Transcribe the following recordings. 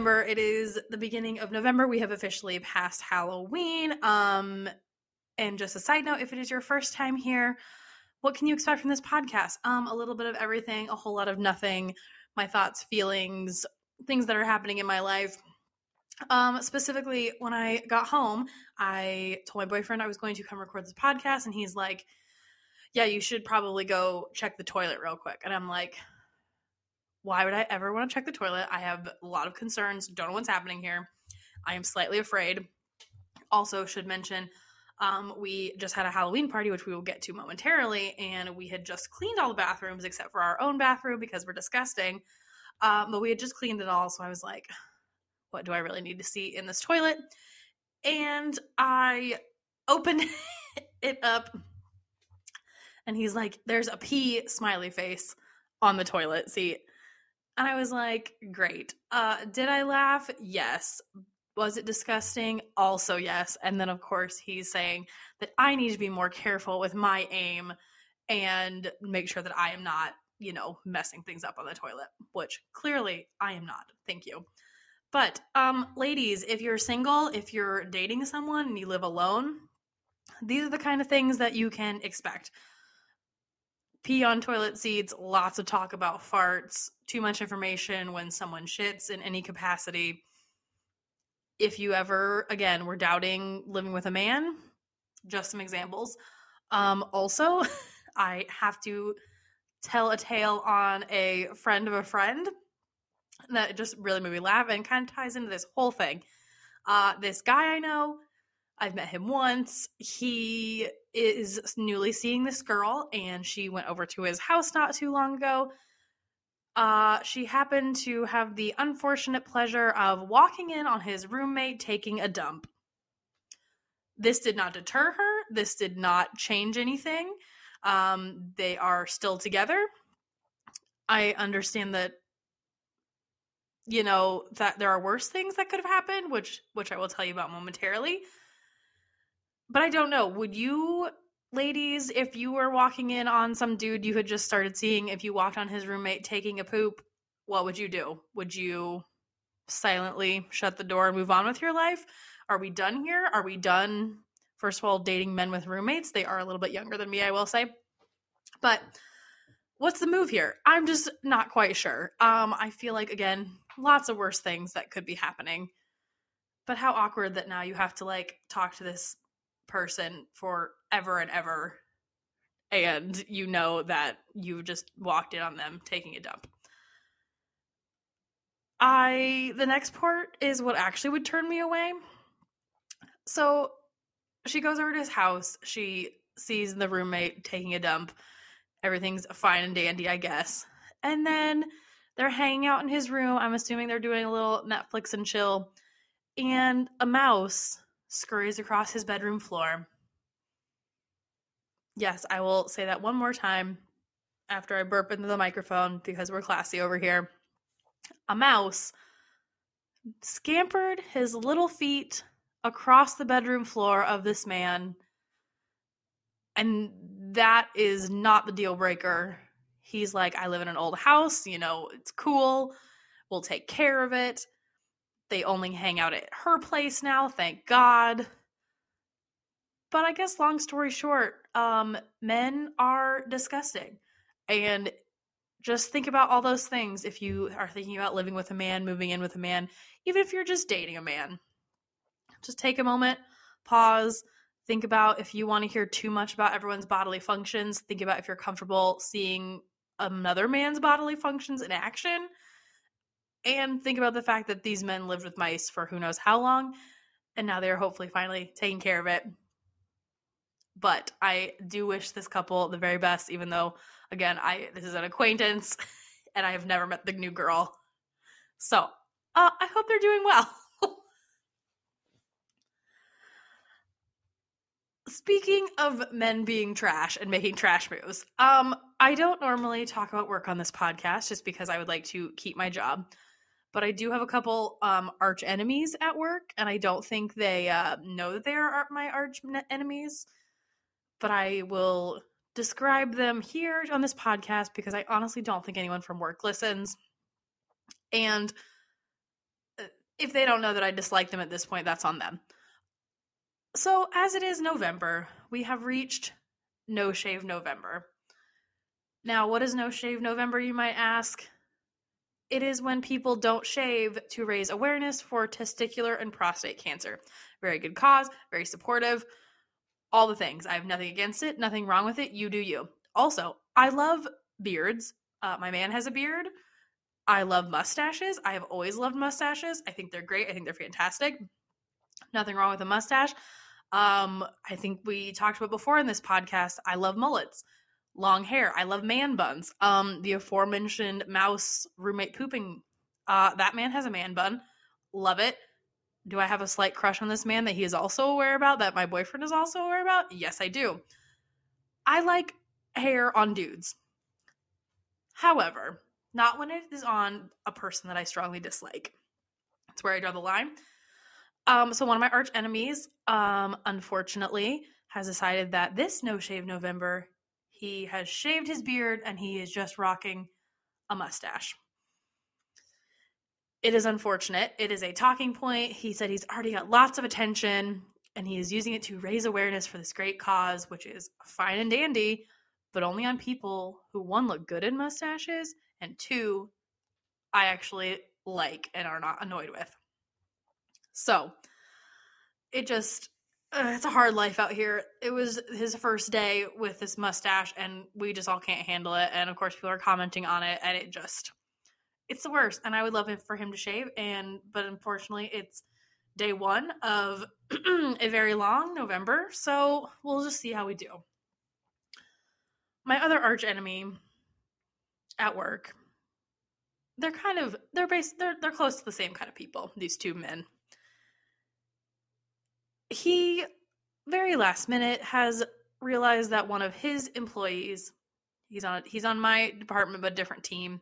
November. It is the beginning of November. We have officially passed Halloween. Um, and just a side note, if it is your first time here, what can you expect from this podcast? Um, a little bit of everything, a whole lot of nothing, my thoughts, feelings, things that are happening in my life. Um, specifically, when I got home, I told my boyfriend I was going to come record this podcast, and he's like, Yeah, you should probably go check the toilet real quick. And I'm like, Why would I ever want to check the toilet? I have a lot of concerns, don't know what's happening here. I am slightly afraid. Also, should mention, um, we just had a Halloween party, which we will get to momentarily, and we had just cleaned all the bathrooms except for our own bathroom because we're disgusting. Um, but we had just cleaned it all, so I was like, what do I really need to see in this toilet? And I opened it up, and he's like, there's a pee smiley face on the toilet seat. And I was like, great. Uh, did I laugh? Yes. Was it disgusting? Also, yes. And then, of course, he's saying that I need to be more careful with my aim and make sure that I am not, you know, messing things up on the toilet, which clearly I am not. Thank you. But, um, ladies, if you're single, if you're dating someone and you live alone, these are the kind of things that you can expect. Pee on toilet seats, lots of talk about farts, too much information when someone shits in any capacity. If you ever, again, were doubting living with a man, just some examples. Um, also, I have to tell a tale on a friend of a friend that just really made me laugh and kind of ties into this whole thing. Uh, this guy I know, I've met him once. He is newly seeing this girl, and she went over to his house not too long ago. Uh, she happened to have the unfortunate pleasure of walking in on his roommate taking a dump. This did not deter her. This did not change anything. Um, they are still together. I understand that you know that there are worse things that could have happened which which i will tell you about momentarily but i don't know would you ladies if you were walking in on some dude you had just started seeing if you walked on his roommate taking a poop what would you do? Would you silently shut the door and move on with your life? Are we done here? Are we done first of all dating men with roommates? They are a little bit younger than me i will say. But what's the move here? I'm just not quite sure. Um i feel like again lots of worse things that could be happening. But how awkward that now you have to like talk to this person forever and ever and you know that you just walked in on them taking a dump. I the next part is what actually would turn me away. So she goes over to his house, she sees the roommate taking a dump. Everything's fine and dandy, I guess. And then they're hanging out in his room. I'm assuming they're doing a little Netflix and chill. And a mouse scurries across his bedroom floor. Yes, I will say that one more time after I burp into the microphone because we're classy over here. A mouse scampered his little feet across the bedroom floor of this man. And that is not the deal breaker He's like, I live in an old house, you know, it's cool. We'll take care of it. They only hang out at her place now, thank God. But I guess long story short, um men are disgusting. And just think about all those things if you are thinking about living with a man, moving in with a man, even if you're just dating a man. Just take a moment, pause, think about if you want to hear too much about everyone's bodily functions, think about if you're comfortable seeing another man's bodily functions in action and think about the fact that these men lived with mice for who knows how long and now they're hopefully finally taking care of it. But i do wish this couple the very best even though again i this is an acquaintance and i have never met the new girl. So uh, i hope they're doing well. Speaking of men being trash and making trash moves, um, I don't normally talk about work on this podcast just because I would like to keep my job. But I do have a couple um, arch enemies at work, and I don't think they uh, know that they are my arch enemies. But I will describe them here on this podcast because I honestly don't think anyone from work listens. And uh, if they don't know that I dislike them at this point, that's on them. So, as it is November, we have reached No Shave November. Now, what is No Shave November, you might ask? It is when people don't shave to raise awareness for testicular and prostate cancer. Very good cause, very supportive, all the things. I have nothing against it, nothing wrong with it. You do you. Also, I love beards. Uh, my man has a beard. I love mustaches. I have always loved mustaches. I think they're great. I think they're fantastic. Nothing wrong with a mustache. Um, I think we talked about before in this podcast. I love mullets, long hair. I love man buns. Um, the aforementioned mouse roommate pooping. Uh, that man has a man bun. Love it. Do I have a slight crush on this man that he is also aware about? That my boyfriend is also aware about? Yes, I do. I like hair on dudes. However, not when it is on a person that I strongly dislike. That's where I draw the line. Um, so one of my arch enemies, um, unfortunately, has decided that this no shave November, he has shaved his beard and he is just rocking a mustache. It is unfortunate. It is a talking point. He said he's already got lots of attention and he is using it to raise awareness for this great cause, which is fine and dandy, but only on people who one look good in mustaches and two I actually like and are not annoyed with. So it just uh, it's a hard life out here. It was his first day with this mustache, and we just all can't handle it. And of course, people are commenting on it, and it just it's the worst. And I would love it for him to shave, and but unfortunately, it's day one of a very long November, so we'll just see how we do. My other arch enemy at work, they're kind of they're based they're they're close to the same kind of people. These two men he very last minute has realized that one of his employees he's on he's on my department but different team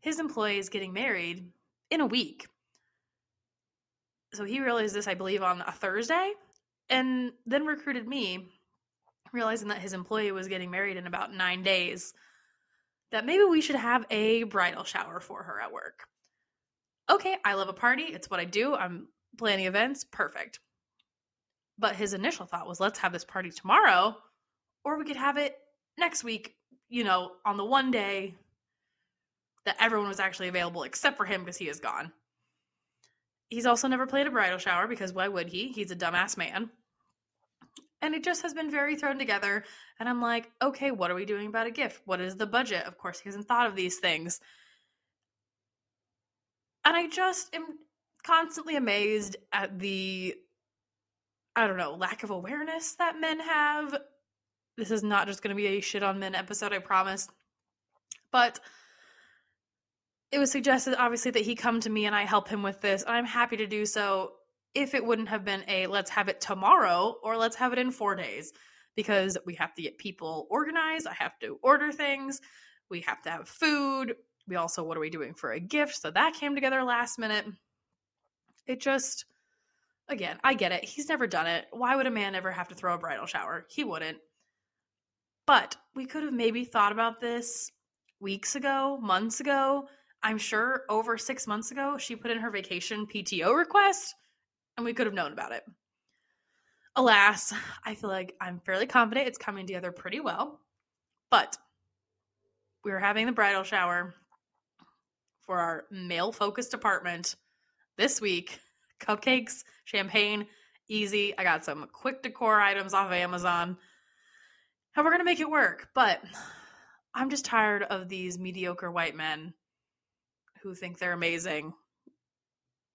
his employee is getting married in a week. So he realized this i believe on a thursday and then recruited me realizing that his employee was getting married in about nine days that maybe we should have a bridal shower for her at work. Okay i love a party it's what i do i'm planning events perfect but his initial thought was, let's have this party tomorrow, or we could have it next week, you know, on the one day that everyone was actually available except for him because he is gone. He's also never played a bridal shower because why would he? He's a dumbass man. And it just has been very thrown together. And I'm like, okay, what are we doing about a gift? What is the budget? Of course, he hasn't thought of these things. And I just am constantly amazed at the I don't know, lack of awareness that men have. This is not just going to be a shit on men episode, I promise. But it was suggested, obviously, that he come to me and I help him with this. And I'm happy to do so if it wouldn't have been a let's have it tomorrow or let's have it in four days because we have to get people organized. I have to order things. We have to have food. We also, what are we doing for a gift? So that came together last minute. It just again, I get it. He's never done it. Why would a man ever have to throw a bridal shower? He wouldn't. But we could have maybe thought about this weeks ago, months ago. I'm sure over six months ago, she put in her vacation PTO request and we could have known about it. Alas, I feel like I'm fairly confident it's coming together pretty well. But we were having the bridal shower for our male focused apartment this week cupcakes, champagne, easy. I got some quick decor items off of Amazon. And we're going to make it work. But I'm just tired of these mediocre white men who think they're amazing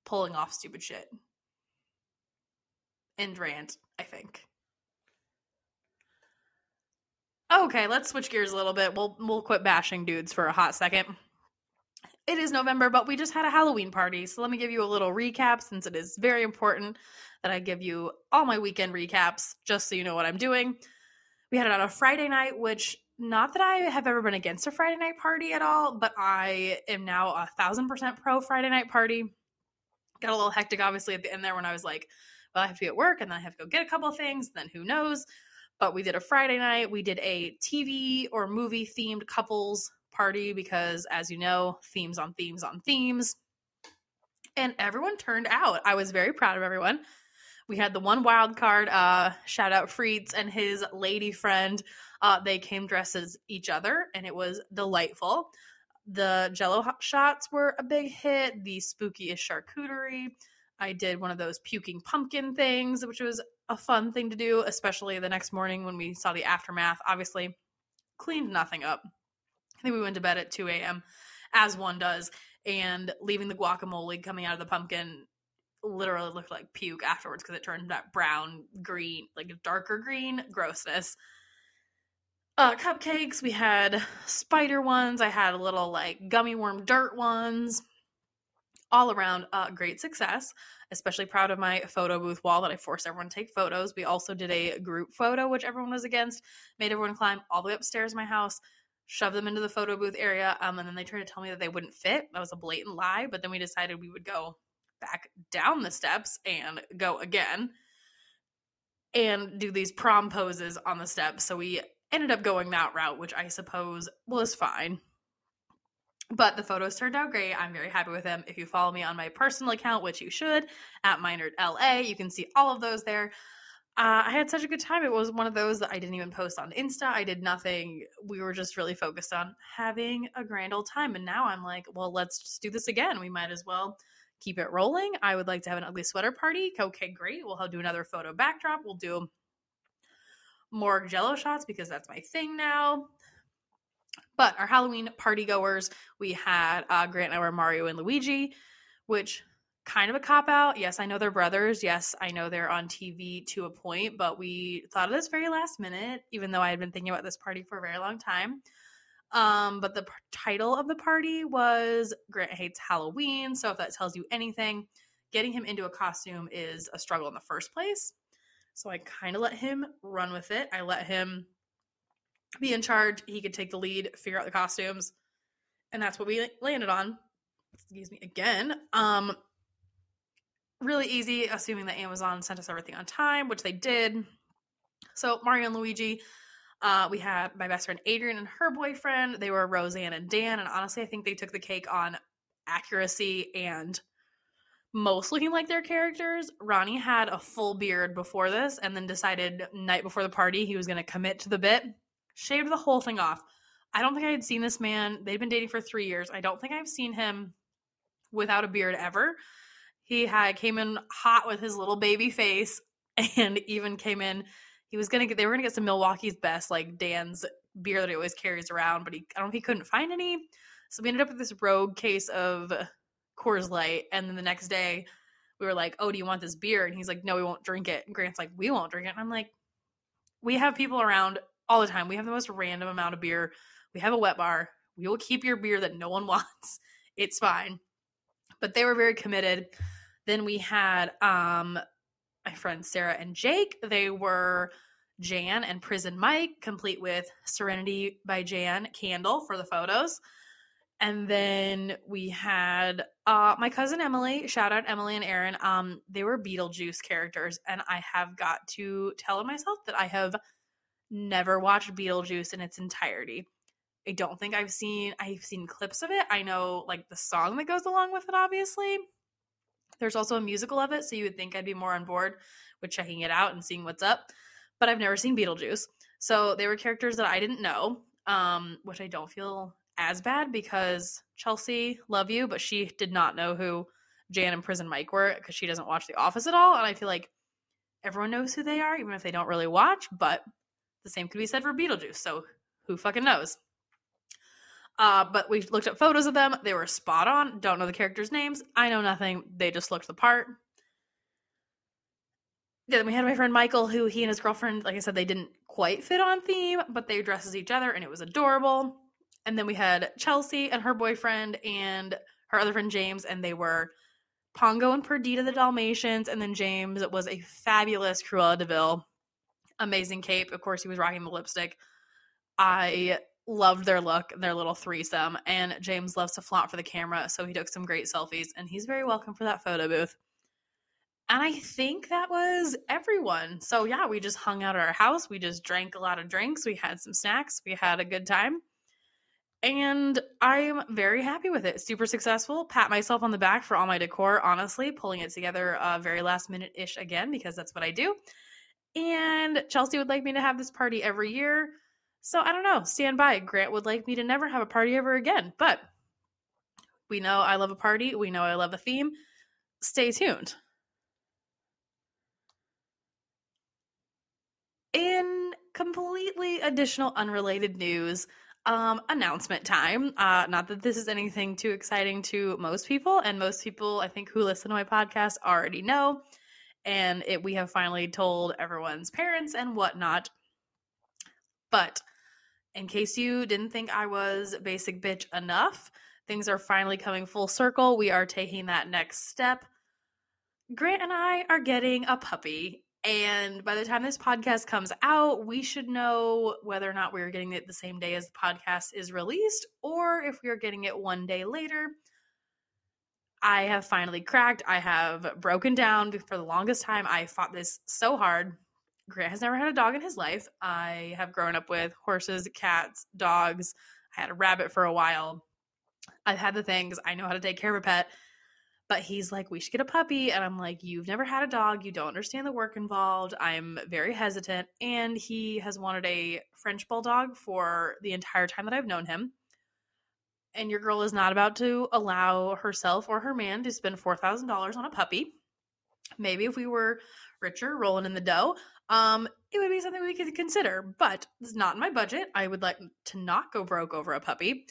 pulling off stupid shit. End rant, I think. Okay, let's switch gears a little bit. We'll we'll quit bashing dudes for a hot second it is November, but we just had a Halloween party. So let me give you a little recap since it is very important that I give you all my weekend recaps just so you know what I'm doing. We had it on a Friday night, which not that I have ever been against a Friday night party at all, but I am now a thousand percent pro Friday night party. Got a little hectic, obviously, at the end there when I was like, well, I have to be at work and then I have to go get a couple things, then who knows. But we did a Friday night. We did a TV or movie themed couples party because, as you know, themes on themes on themes. And everyone turned out. I was very proud of everyone. We had the one wild card, uh, shout out Freets and his lady friend. Uh, they came dressed as each other, and it was delightful. The jello shots were a big hit. The spookiest charcuterie. I did one of those puking pumpkin things, which was a fun thing to do, especially the next morning when we saw the aftermath. Obviously, cleaned nothing up. I think we went to bed at 2 a.m., as one does, and leaving the guacamole coming out of the pumpkin literally looked like puke afterwards because it turned that brown, green, like a darker green grossness. Uh, cupcakes, we had spider ones. I had a little like gummy worm dirt ones. All around, uh, great success. Especially proud of my photo booth wall that I forced everyone to take photos. We also did a group photo, which everyone was against, made everyone climb all the way upstairs in my house, shove them into the photo booth area, um, and then they tried to tell me that they wouldn't fit. That was a blatant lie, but then we decided we would go back down the steps and go again and do these prom poses on the steps. So we ended up going that route, which I suppose was fine. But the photos turned out great. I'm very happy with them. If you follow me on my personal account, which you should, at Minard LA, you can see all of those there. Uh, I had such a good time. It was one of those that I didn't even post on Insta. I did nothing. We were just really focused on having a grand old time. And now I'm like, well, let's just do this again. We might as well keep it rolling. I would like to have an ugly sweater party. Okay, great. We'll do another photo backdrop. We'll do more jello shots because that's my thing now. But our Halloween party goers, we had uh, Grant and I were Mario and Luigi, which kind of a cop out. Yes, I know they're brothers. Yes, I know they're on TV to a point, but we thought of this very last minute, even though I had been thinking about this party for a very long time. Um, but the p- title of the party was Grant Hates Halloween. So if that tells you anything, getting him into a costume is a struggle in the first place. So I kind of let him run with it. I let him be in charge. He could take the lead, figure out the costumes. And that's what we landed on. Excuse me again. Um really easy, assuming that Amazon sent us everything on time, which they did. So Mario and Luigi, uh, we had my best friend Adrian and her boyfriend. They were Roseanne and Dan, and honestly, I think they took the cake on accuracy and most looking like their characters. Ronnie had a full beard before this, and then decided night before the party he was going to commit to the bit. Shaved the whole thing off. I don't think I had seen this man. They've been dating for three years. I don't think I've seen him without a beard ever. He had came in hot with his little baby face and even came in he was gonna get they were gonna get some Milwaukee's best, like Dan's beer that he always carries around, but he I don't know if he couldn't find any. So we ended up with this rogue case of Coors Light, and then the next day we were like, "Oh, do you want this beer?" And he's like, "No, we won't drink it." And Grant's like, "We won't drink it." And I'm like, "We have people around all the time. We have the most random amount of beer. We have a wet bar. We will keep your beer that no one wants. It's fine." But they were very committed. Then we had um my friends Sarah and Jake. They were Jan and Prison Mike, complete with Serenity by Jan candle for the photos. And then we had uh, my cousin Emily, shout out Emily and Aaron. Um, they were Beetlejuice characters, and I have got to tell myself that I have never watched Beetlejuice in its entirety. I don't think I've seen I've seen clips of it. I know like the song that goes along with it, obviously. There's also a musical of it, so you would think I'd be more on board with checking it out and seeing what's up. But I've never seen Beetlejuice. So they were characters that I didn't know, um, which I don't feel as bad because Chelsea, love you, but she did not know who Jan and Prison Mike were because she doesn't watch The Office at all. And I feel like everyone knows who they are, even if they don't really watch. But the same could be said for Beetlejuice. So who fucking knows? Uh, but we looked at photos of them. They were spot on. Don't know the characters' names. I know nothing. They just looked the part. Yeah, then we had my friend Michael, who he and his girlfriend, like I said, they didn't quite fit on theme, but they dressed as each other and it was adorable. And then we had Chelsea and her boyfriend and her other friend James, and they were Pongo and Perdita the Dalmatians. And then James was a fabulous Cruella de Vil. Amazing cape. Of course, he was rocking the lipstick. I loved their look, their little threesome. And James loves to flaunt for the camera, so he took some great selfies, and he's very welcome for that photo booth. And I think that was everyone. So yeah, we just hung out at our house. We just drank a lot of drinks. We had some snacks. We had a good time. and I'm very happy with it. Super successful. Pat myself on the back for all my decor, honestly, pulling it together uh, very last minute ish again because that's what I do. And Chelsea would like me to have this party every year. So I don't know. Stand by. Grant would like me to never have a party ever again. But we know I love a party. We know I love a theme. Stay tuned. In completely additional unrelated news, um, announcement time. Uh, not that this is anything too exciting to most people, and most people I think who listen to my podcast already know. And it, we have finally told everyone's parents and whatnot. But in case you didn't think I was basic bitch enough, things are finally coming full circle. We are taking that next step. Grant and I are getting a puppy, and by the time this podcast comes out, we should know whether or not we're getting it the same day as the podcast is released or if we are getting it one day later. I have finally cracked. I have broken down for the longest time. I fought this so hard. Grant has never had a dog in his life. I have grown up with horses, cats, dogs. I had a rabbit for a while. I've had the things. I know how to take care of a pet. But he's like, we should get a puppy. And I'm like, you've never had a dog. You don't understand the work involved. I'm very hesitant. And he has wanted a French bulldog for the entire time that I've known him. And your girl is not about to allow herself or her man to spend $4,000 on a puppy. Maybe if we were richer, rolling in the dough, um, it would be something we could consider. But it's not in my budget. I would like to not go broke over a puppy.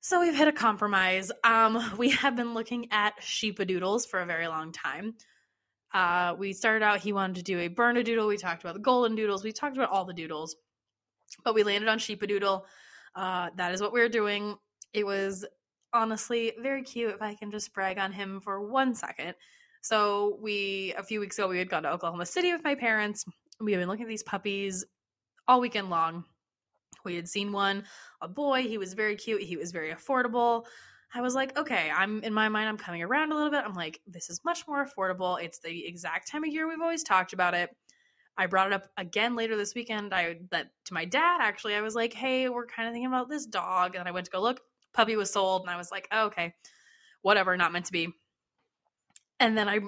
So we've hit a compromise. Um, we have been looking at sheepadoodles for a very long time. Uh, we started out, he wanted to do a Bernedoodle. We talked about the golden doodles. We talked about all the doodles, but we landed on sheepadoodle. Uh, that is what we are doing. It was honestly very cute. If I can just brag on him for one second. So we, a few weeks ago, we had gone to Oklahoma City with my parents. We have been looking at these puppies all weekend long. We had seen one, a boy. He was very cute. He was very affordable. I was like, okay, I'm in my mind, I'm coming around a little bit. I'm like, this is much more affordable. It's the exact time of year we've always talked about it. I brought it up again later this weekend. I that to my dad actually. I was like, hey, we're kind of thinking about this dog, and I went to go look. Puppy was sold, and I was like, oh, okay, whatever, not meant to be. And then I,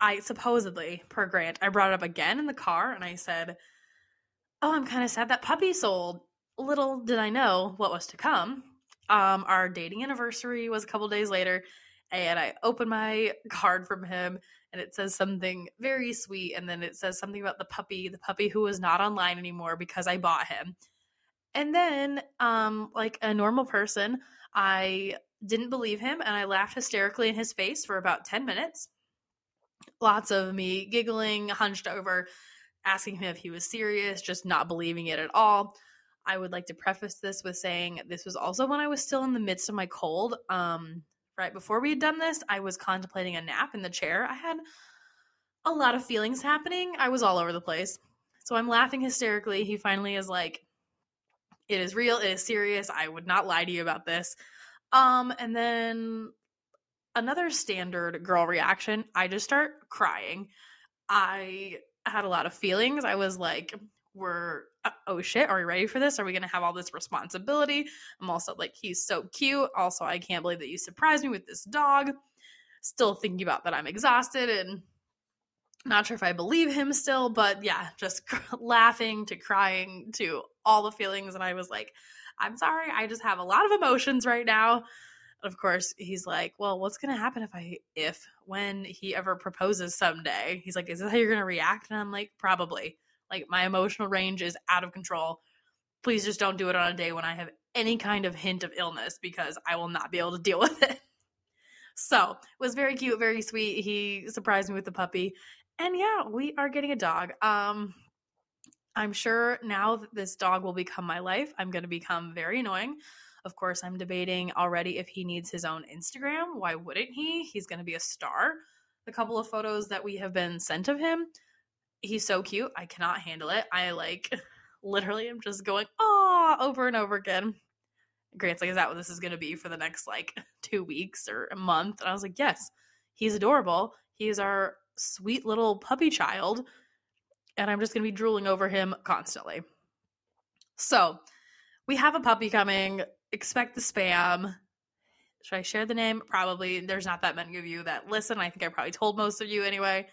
I supposedly per Grant, I brought it up again in the car, and I said, oh, I'm kind of sad that puppy sold little did I know what was to come. Um, our dating anniversary was a couple days later, and I opened my card from him, and it says something very sweet, and then it says something about the puppy, the puppy who was not online anymore because I bought him. And then, um, like a normal person, I didn't believe him, and I laughed hysterically in his face for about 10 minutes. Lots of me giggling, hunched over, asking him if he was serious, just not believing it at all. I would like to preface this with saying this was also when I was still in the midst of my cold. Um, right before we had done this, I was contemplating a nap in the chair. I had a lot of feelings happening. I was all over the place. So I'm laughing hysterically. He finally is like, it is real, it is serious. I would not lie to you about this. Um, and then another standard girl reaction, I just start crying. I had a lot of feelings. I was like, we're uh, oh shit are we ready for this are we gonna have all this responsibility i'm also like he's so cute also i can't believe that you surprised me with this dog still thinking about that i'm exhausted and not sure if i believe him still but yeah just laughing to crying to all the feelings and i was like i'm sorry i just have a lot of emotions right now of course he's like well what's gonna happen if i if when he ever proposes someday he's like is this how you're gonna react and i'm like probably like my emotional range is out of control. Please just don't do it on a day when I have any kind of hint of illness because I will not be able to deal with it. So it was very cute, very sweet. He surprised me with the puppy. And yeah, we are getting a dog. Um I'm sure now that this dog will become my life, I'm going to become very annoying. Of course, I'm debating already if he needs his own Instagram. Why wouldn't he? He's going to be a star. The couple of photos that we have been sent of him, he's so cute. I cannot handle it. I like literally am just going, ah, over and over again. Grant's like, is that what this is going to be for the next like two weeks or a month? And I was like, yes, he's adorable. He's our sweet little puppy child. And I'm just going to be drooling over him constantly. So we have a puppy coming. expect the spam. Should I share the name? Probably. There's not that many of you that listen. I think I probably told most of you anyway.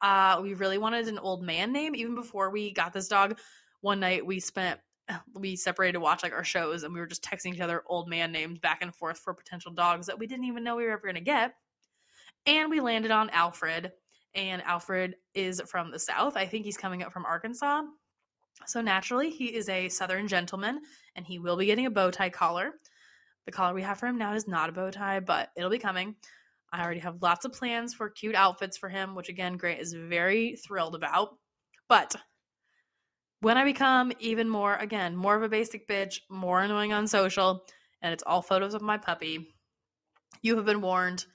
Uh, we really wanted an old man name even before we got this dog. One night we spent we separated to watch like our shows and we were just texting each other old man names back and forth for potential dogs that we didn't even know we were ever going to get. And we landed on Alfred. And Alfred is from the South. I think he's coming up from Arkansas. So naturally, he is a Southern gentleman and he will be getting a bow tie collar. The collar we have for him now is not a bow tie, but it'll be coming. I already have lots of plans for cute outfits for him, which again, Grant is very thrilled about. But when I become even more, again, more of a basic bitch, more annoying on social, and it's all photos of my puppy, you have been warned.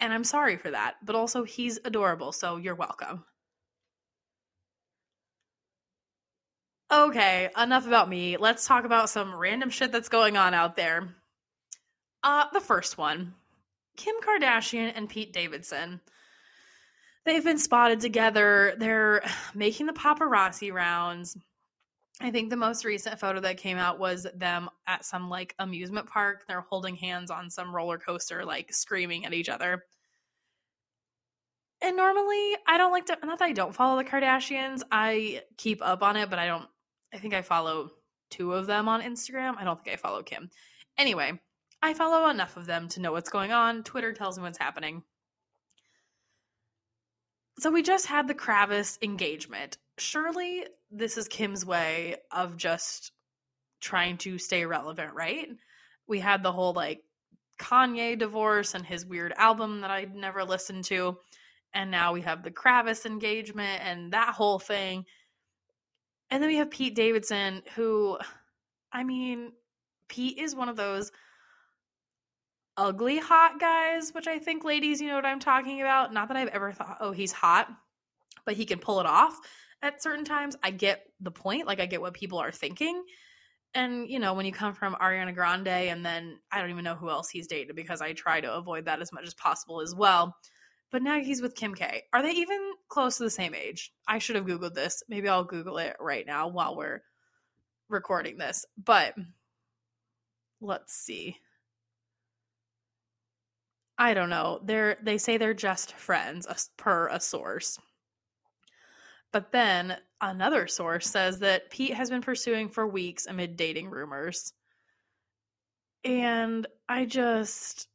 And I'm sorry for that. But also, he's adorable, so you're welcome. Okay, enough about me. Let's talk about some random shit that's going on out there. Uh, the first one Kim Kardashian and Pete Davidson they've been spotted together. They're making the paparazzi rounds. I think the most recent photo that came out was them at some like amusement park. They're holding hands on some roller coaster, like screaming at each other. And normally, I don't like to, not that I don't follow the Kardashians. I keep up on it, but I don't, I think I follow two of them on Instagram. I don't think I follow Kim. Anyway, I follow enough of them to know what's going on. Twitter tells me what's happening. So we just had the Kravis engagement. Surely this is Kim's way of just trying to stay relevant, right? We had the whole like Kanye divorce and his weird album that I'd never listened to. And now we have the Kravis engagement and that whole thing. And then we have Pete Davidson, who, I mean, Pete is one of those ugly hot guys, which I think ladies, you know what I'm talking about. Not that I've ever thought, oh, he's hot, but he can pull it off at certain times. I get the point. Like, I get what people are thinking. And, you know, when you come from Ariana Grande and then I don't even know who else he's dated because I try to avoid that as much as possible as well. But now he's with Kim K. Are they even close to the same age? I should have Googled this. Maybe I'll Google it right now while we're recording this. But let's see. I don't know. They're they say they're just friends per a source. But then another source says that Pete has been pursuing for weeks amid dating rumors. And I just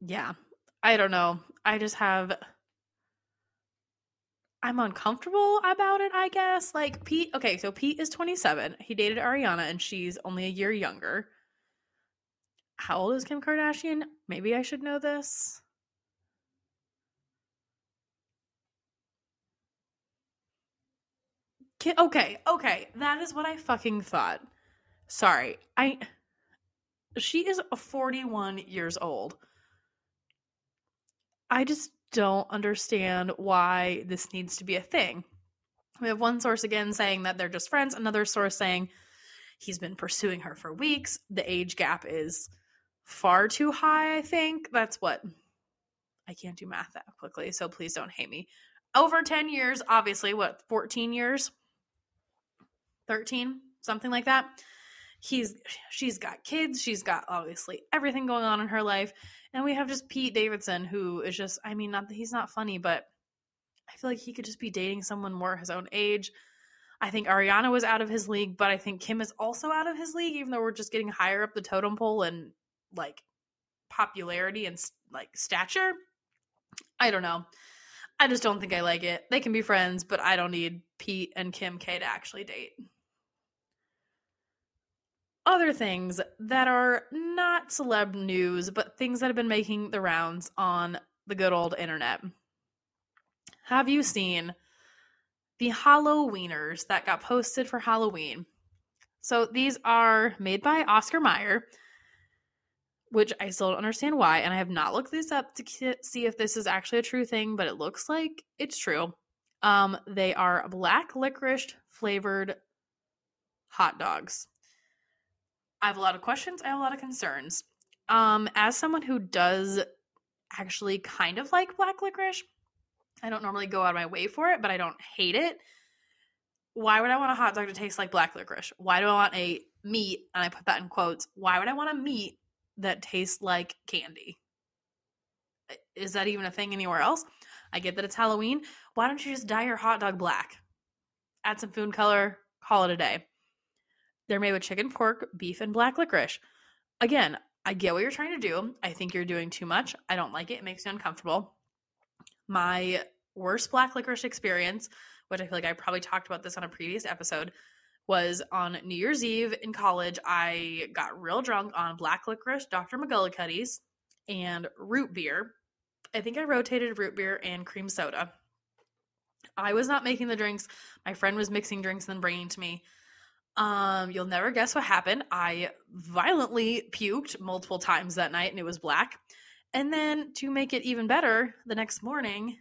yeah, I don't know. I just have I'm uncomfortable about it, I guess. Like Pete, okay, so Pete is 27. He dated Ariana and she's only a year younger how old is Kim Kardashian? Maybe I should know this. Okay, okay. That is what I fucking thought. Sorry. I she is 41 years old. I just don't understand why this needs to be a thing. We have one source again saying that they're just friends, another source saying he's been pursuing her for weeks. The age gap is far too high, I think. That's what I can't do math that quickly, so please don't hate me. Over 10 years, obviously, what, 14 years? 13, something like that. He's she's got kids, she's got obviously everything going on in her life, and we have just Pete Davidson who is just I mean, not that he's not funny, but I feel like he could just be dating someone more his own age. I think Ariana was out of his league, but I think Kim is also out of his league, even though we're just getting higher up the totem pole and like popularity and like stature. I don't know. I just don't think I like it. They can be friends, but I don't need Pete and Kim K to actually date. Other things that are not celeb news, but things that have been making the rounds on the good old internet. Have you seen the Halloweeners that got posted for Halloween? So these are made by Oscar Mayer which I still don't understand why. And I have not looked this up to see if this is actually a true thing, but it looks like it's true. Um, they are black licorice flavored hot dogs. I have a lot of questions. I have a lot of concerns. Um, as someone who does actually kind of like black licorice, I don't normally go out of my way for it, but I don't hate it. why would I want a hot dog to taste like black licorice? Why do I want a meat, and I put that in quotes, why would I want a meat that tastes like candy? Is that even a thing anywhere else? I get that it's Halloween. Why don't you just dye your hot dog black? Add some food color, call it a day. They're made with chicken, pork, beef, and black licorice. Again, I get what you're trying to do. I think you're doing too much. I don't like it. It makes me uncomfortable. My worst black licorice experience which I feel like I probably talked about this on a previous episode, was on New Year's Eve in college. I got real drunk on black licorice, Dr. McGillicuddy's, and root beer. I think I rotated root beer and cream soda. I was not making the drinks. My friend was mixing drinks and then bringing to me. Um, you'll never guess what happened. I violently puked multiple times that night and it was black. And then to make it even better, the next morning,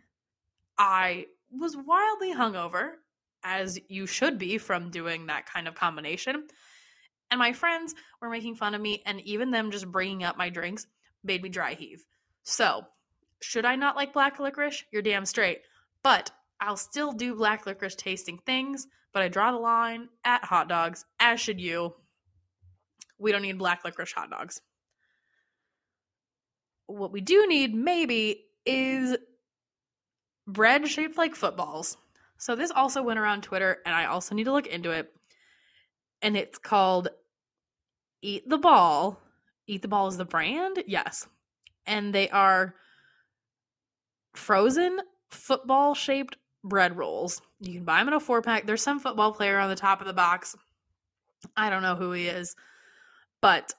I was wildly hungover, as you should be from doing that kind of combination. And my friends were making fun of me, and even them just bringing up my drinks made me dry heave. So, should I not like black licorice? You're damn straight. But I'll still do black licorice tasting things, but I draw the line at hot dogs, as should you. We don't need black licorice hot dogs. What we do need, maybe, is bread shaped like footballs. So this also went around Twitter, and I also need to look into it. And it's called Eat the Ball. Eat the Ball is the brand? Yes. And they are frozen football shaped bread rolls. You can buy them in a four pack. There's some football player on the top of the box. I don't know who he is, but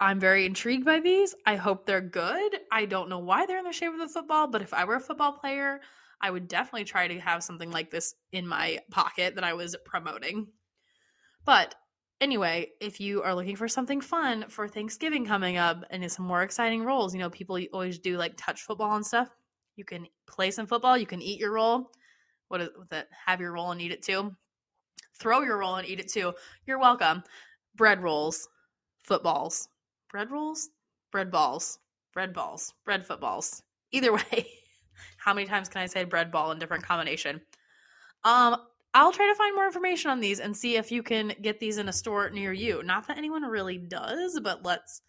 I'm very intrigued by these. I hope they're good. I don't know why they're in the shape of the football, but if I were a football player, I would definitely try to have something like this in my pocket that I was promoting. But anyway, if you are looking for something fun for Thanksgiving coming up and some more exciting rolls, you know, people always do like touch football and stuff. You can play some football, you can eat your roll. What is that? Have your roll and eat it too. Throw your roll and eat it too. You're welcome. Bread rolls, footballs, bread rolls, bread balls, bread balls, bread footballs. Either way, how many times can I say bread ball in different combination? Um, I'll try to find more information on these and see if you can get these in a store near you. Not that anyone really does, but let's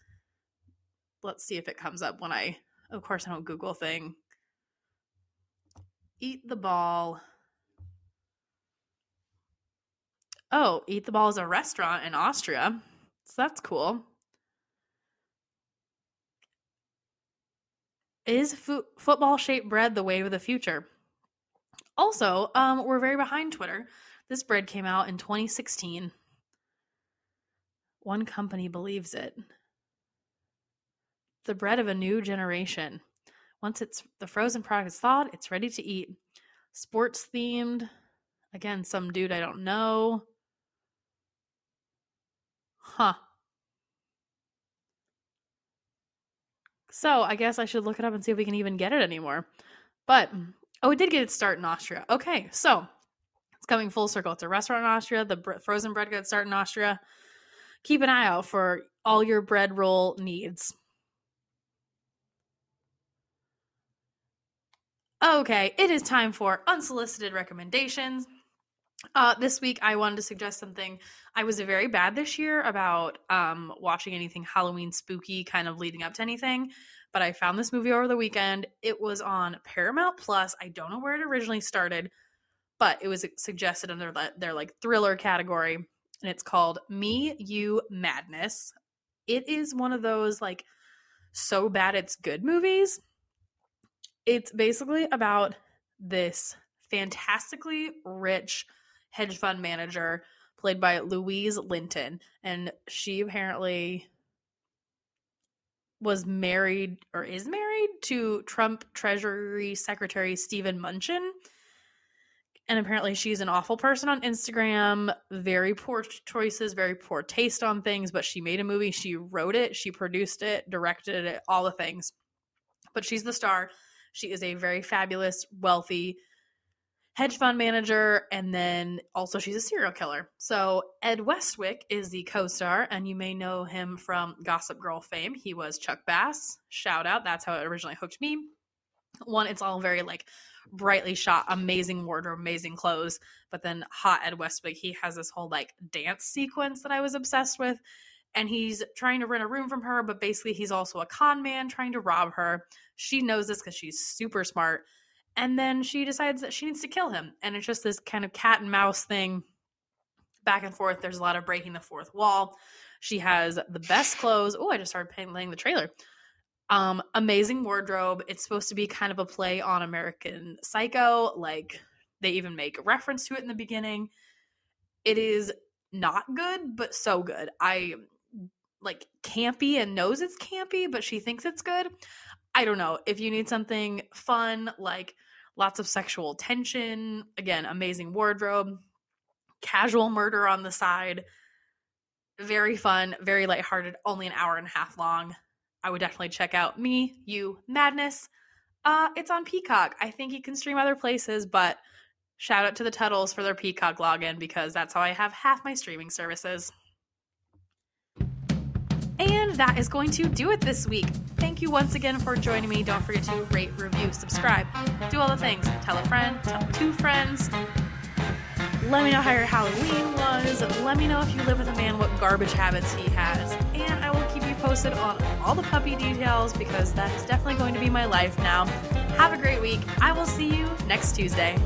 let's see if it comes up when I of course I don't Google thing. Eat the ball. Oh, Eat the Ball is a restaurant in Austria. So that's cool. Is fo- football shaped bread the way of the future? Also, um, we're very behind Twitter. This bread came out in 2016. One company believes it. The bread of a new generation. Once it's the frozen product is thawed, it's ready to eat. Sports themed. Again, some dude I don't know. Huh. So I guess I should look it up and see if we can even get it anymore. But oh, it did get its start in Austria. Okay, so it's coming full circle. It's a restaurant in Austria. The frozen bread got its start in Austria. Keep an eye out for all your bread roll needs. Okay, it is time for unsolicited recommendations. Uh, this week, I wanted to suggest something. I was very bad this year about um, watching anything Halloween spooky, kind of leading up to anything. But I found this movie over the weekend. It was on Paramount Plus. I don't know where it originally started, but it was suggested under their like thriller category, and it's called Me, You, Madness. It is one of those like so bad it's good movies. It's basically about this fantastically rich hedge fund manager played by Louise Linton. And she apparently was married or is married to Trump Treasury Secretary Steven Mnuchin. And apparently, she's an awful person on Instagram, very poor choices, very poor taste on things. But she made a movie, she wrote it, she produced it, directed it, all the things. But she's the star. She is a very fabulous, wealthy hedge fund manager, and then also she's a serial killer. So Ed Westwick is the co-star, and you may know him from Gossip Girl fame. He was Chuck Bass. Shout out, that's how it originally hooked me. One, it's all very like brightly shot, amazing wardrobe, amazing clothes. But then Hot Ed Westwick, he has this whole like dance sequence that I was obsessed with. And he's trying to rent a room from her, but basically he's also a con man trying to rob her. She knows this because she's super smart. And then she decides that she needs to kill him. And it's just this kind of cat and mouse thing back and forth. There's a lot of breaking the fourth wall. She has the best clothes. Oh, I just started playing the trailer. Um, amazing wardrobe. It's supposed to be kind of a play on American Psycho. Like they even make a reference to it in the beginning. It is not good, but so good. I like campy and knows it's campy, but she thinks it's good. I don't know. If you need something fun, like lots of sexual tension, again, amazing wardrobe, casual murder on the side, very fun, very lighthearted, only an hour and a half long. I would definitely check out Me, You, Madness. Uh, it's on Peacock. I think you can stream other places, but shout out to the Tuttles for their Peacock login because that's how I have half my streaming services. That is going to do it this week. Thank you once again for joining me. Don't forget to rate, review, subscribe, do all the things. Tell a friend, tell two friends. Let me know how your Halloween was. Let me know if you live with a man, what garbage habits he has. And I will keep you posted on all the puppy details because that is definitely going to be my life now. Have a great week. I will see you next Tuesday.